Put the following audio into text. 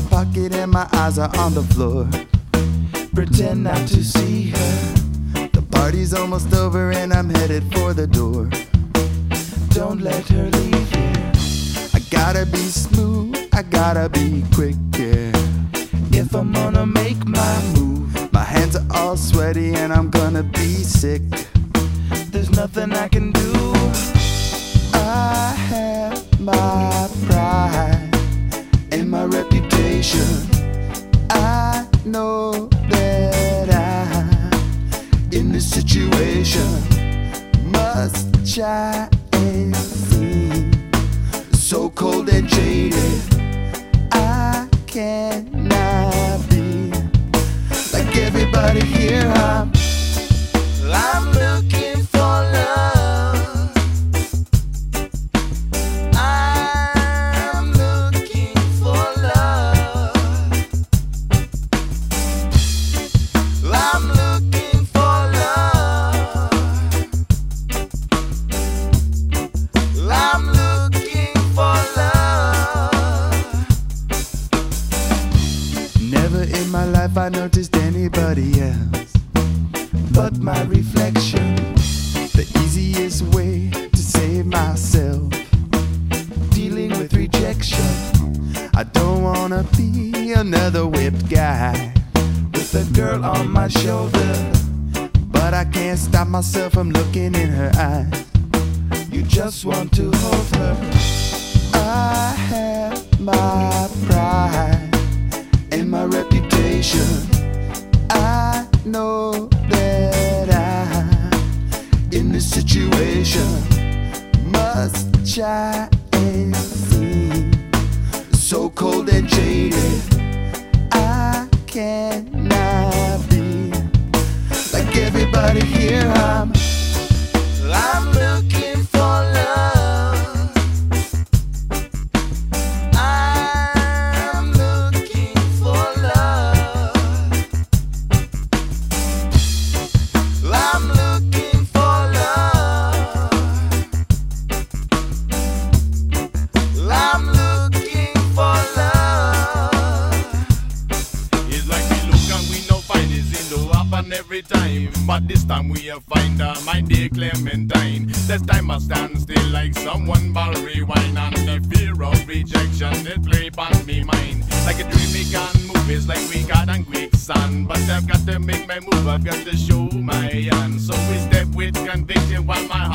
my pocket and my eyes are on the floor. Pretend not to see her. The party's almost over and I'm headed for the door. Don't let her leave here. I gotta be smooth, I gotta be quick, yeah. If I'm gonna make my move, my hands are all sweaty and I'm gonna be sick. There's nothing I can do. I have my my reputation. I know that I, in this situation, must shine. So cold and jaded, I cannot be like everybody here. I'm life I noticed anybody else but my reflection. The easiest way to save myself. Dealing with rejection. I don't wanna be another whipped guy with a girl on my shoulder. But I can't stop myself from looking in her eyes. You just want to hold her. I have my must shine. So cold and jaded, I cannot be like everybody here. I'm every time. But this time we have find her, my dear Clementine. This time I stand still like someone ball rewind and the fear of rejection it play on me mind. Like a dream we can move is like we got and quicksand. But I've got to make my move, I've got to show my hand. So we step with conviction while my